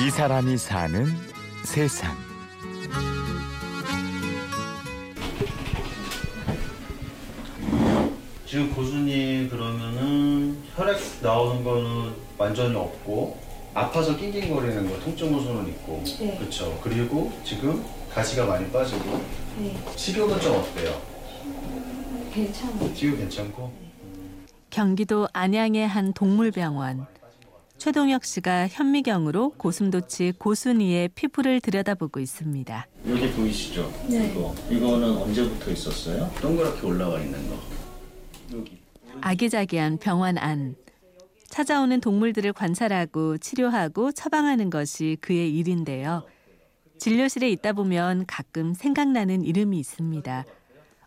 이 사람이 사는 세상. 지금 고수님 그러면은 혈액 나오는 거는 완전히 없고 아파서 낑낑거리는 거 통증 호소는 있고 네. 그렇죠. 그리고 지금 가시가 많이 빠지고 네, 식욕은 좀 어때요? 괜찮아요. 식욕 괜찮고 경기도 안양의 한 동물병원. 최동혁 씨가 현미경으로 고슴도치 고순이의 피부를 들여다보고 있습니다. 여기 보이시죠? 네. 이거 이거는 언제부터 있었어요? 동그랗게 올라와 있는 거 여기 아기자기한 병원 안. 찾아오는 동물들을 관찰하고 치료하고 처방하는 것이 그의 일인데요. 진료실에 있다 보면 가끔 생각나는 이름이 있습니다.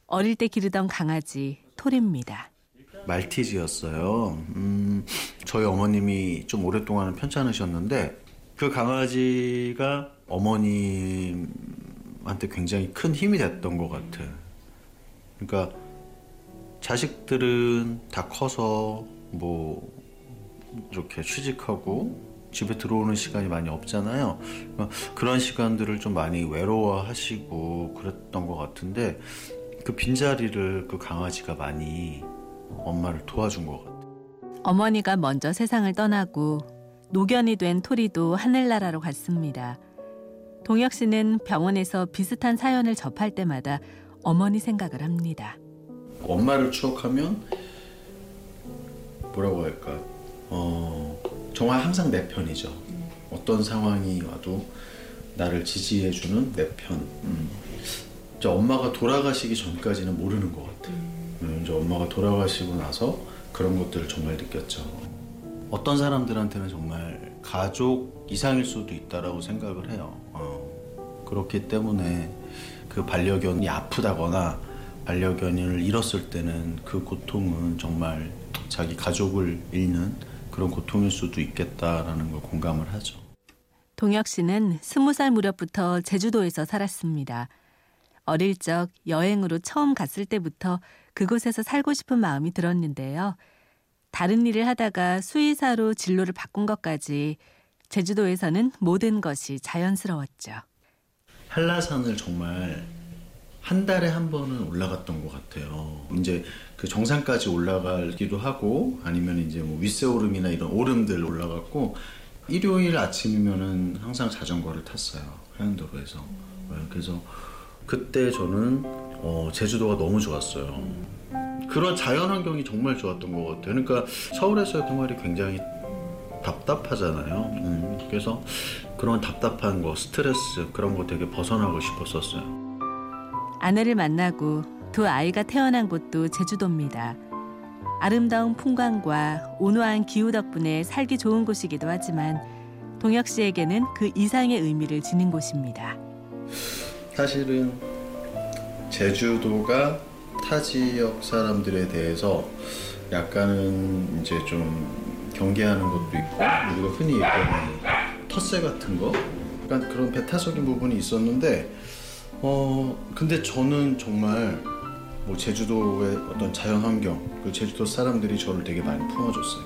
어릴 때 기르던 강아지 토리입니다. 말티즈였어요. 음, 저희 어머님이 좀 오랫동안은 편찮으셨는데 그 강아지가 어머님한테 굉장히 큰 힘이 됐던 것 같아. 그러니까 자식들은 다 커서 뭐 이렇게 취직하고 집에 들어오는 시간이 많이 없잖아요. 그러니까 그런 시간들을 좀 많이 외로워하시고 그랬던 것 같은데 그 빈자리를 그 강아지가 많이 엄마를 도와준 것 같아요. 어머니가 먼저 세상을 떠나고 노견이 된 토리도 하늘나라로 갔습니다. 동혁 씨는 병원에서 비슷한 사연을 접할 때마다 어머니 생각을 합니다. 엄마를 추억하면 뭐라고 할까? 어, 정말 항상 내 편이죠. 어떤 상황이 와도 나를 지지해주는 내 편. 음. 엄마가 돌아가시기 전까지는 모르는 것 같아요. 음, 이제 엄마가 돌아가시고 나서 그런 것들을 정말 느꼈죠. 어떤 사람들한테는 정말 가족 이상일 수도 있다라고 생각을 해요. 어, 그렇기 때문에 그 반려견이 아프다거나 반려견을 잃었을 때는 그 고통은 정말 자기 가족을 잃는 그런 고통일 수도 있겠다라는 걸 공감을 하죠. 동혁 씨는 스무 살 무렵부터 제주도에서 살았습니다. 어릴 적 여행으로 처음 갔을 때부터 그곳에서 살고 싶은 마음이 들었는데요. 다른 일을 하다가 수의사로 진로를 바꾼 것까지 제주도에서는 모든 것이 자연스러웠죠. 한라산을 정말 한 달에 한 번은 올라갔던 것 같아요. 이제 그 정상까지 올라가기도 하고 아니면 이제 뭐 윗세오름이나 이런 오름들 올라갔고 일요일 아침이면은 항상 자전거를 탔어요. 하양도로에서. 네, 그래서 그때 저는 어, 제주도가 너무 좋았어요. 그런 자연 환경이 정말 좋았던 것 같아요. 그러니까 서울에서의 생활이 굉장히 답답하잖아요. 음, 그래서 그런 답답한 거, 스트레스 그런 거 되게 벗어나고 싶었었어요. 아내를 만나고 두 아이가 태어난 곳도 제주도입니다. 아름다운 풍광과 온화한 기후 덕분에 살기 좋은 곳이기도 하지만 동혁 씨에게는 그 이상의 의미를 지닌 곳입니다. 사실은 제주도가 타 지역 사람들에 대해서 약간은 이제 좀 경계하는 것도 있고 우리가 흔히 얘기하는 텃세 같은 거 약간 그런 배타적인 부분이 있었는데 어 근데 저는 정말 뭐 제주도의 어떤 자연 환경 그 제주도 사람들이 저를 되게 많이 품어줬어요.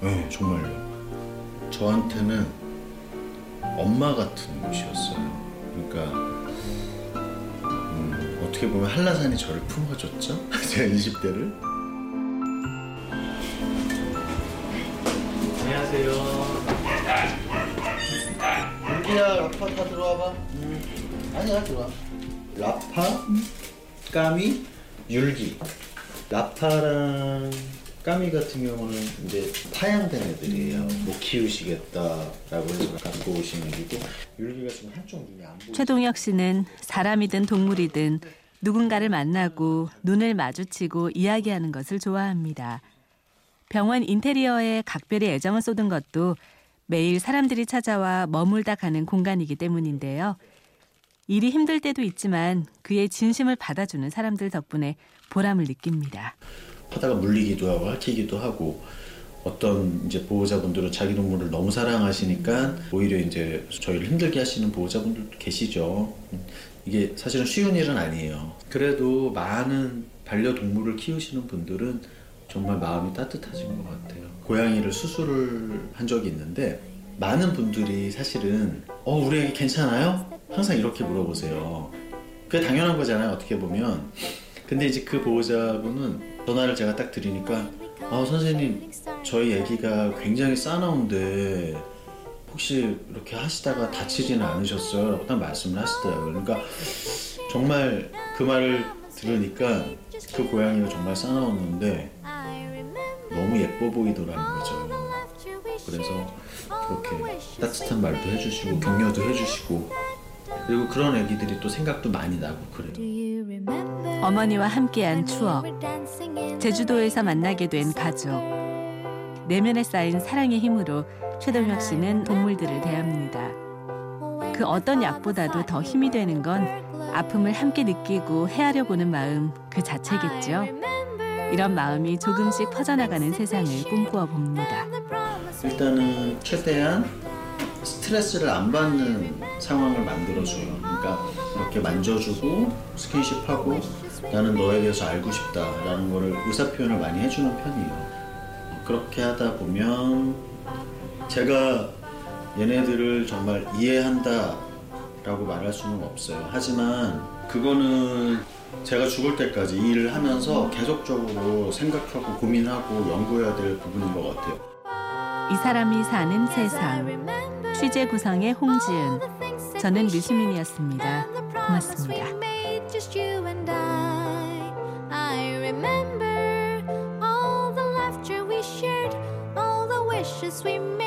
네 정말요. 저한테는 엄마 같은 곳이었어요. 그러니까 음, 어떻게 보면 한라산이 저를 품어줬죠. 제 20대를. 안녕하세요 유기야 라파 다 들어와봐. 음. 아니야 들어와. 라파, 까미, 율기. 라파랑 까미 같은 경우는 이제 파양된 애들이에요. 못 키우시겠다라고 해서 갖고 오신 애이고 율기가 지금 한쪽 눈이 안 보이죠. 최동혁 씨는 사람이든 동물이든 누군가를 만나고 눈을 마주치고 이야기하는 것을 좋아합니다. 병원 인테리어에 각별히 애정을 쏟은 것도 매일 사람들이 찾아와 머물다 가는 공간이기 때문인데요. 일이 힘들 때도 있지만 그의 진심을 받아주는 사람들 덕분에 보람을 느낍니다. 하다가 물리기도 하고 핥히기도 하고 어떤 이제 보호자분들은 자기 동물을 너무 사랑하시니까 오히려 이제 저희를 힘들게 하시는 보호자분들도 계시죠. 이게 사실은 쉬운 일은 아니에요. 그래도 많은 반려동물을 키우시는 분들은 정말 마음이 따뜻하신 것 같아요. 고양이를 수술을 한 적이 있는데 많은 분들이 사실은 어 우리 애기 괜찮아요? 항상 이렇게 물어보세요. 그게 당연한 거잖아요. 어떻게 보면. 근데 이제 그 보호자분은 전화를 제가 딱 드리니까 아 선생님 저희 아기가 굉장히 싸나운데 혹시 이렇게 하시다가 다치지는 않으셨어요? 라고 딱 말씀을 하시더라고요. 그러니까 정말 그 말을 들으니까 그 고양이가 정말 싸나웠는데 너무 예뻐 보이더라는 거죠. 그래서 그렇게 따뜻한 말도 해주시고 격려도 해주시고 그리고 그런 애기들이 또 생각도 많이 나고 그래요. 어머니와 함께한 추억, 제주도에서 만나게 된 가족. 내면에 쌓인 사랑의 힘으로 최동혁 씨는 동물들을 대합니다. 그 어떤 약보다도 더 힘이 되는 건 아픔을 함께 느끼고 헤아려 보는 마음 그 자체겠죠. 이런 마음이 조금씩 퍼져나가는 세상을 꿈꾸어 봅니다. 일단은 최대한 스트레스를 안 받는 상황을 만들어줘요. 그러니까 이렇게 만져주고 스킨십하고 나는 너에 대해서 알고 싶다라는 거를 의사 표현을 많이 해주는 편이에요. 그렇게 하다 보면 제가 얘네들을 정말 이해한다 라고 말할 수는 없어요. 하지만 그거는 제가 죽을 때까지 이 일을 하면서 계속적으로 생각하고 고민하고 연구해야 될 부분인 것 같아요. 이 사람이 사는 세상. 취재 구성의 홍지은. 저는 류수민이었습니다. 고맙습니다. swimming.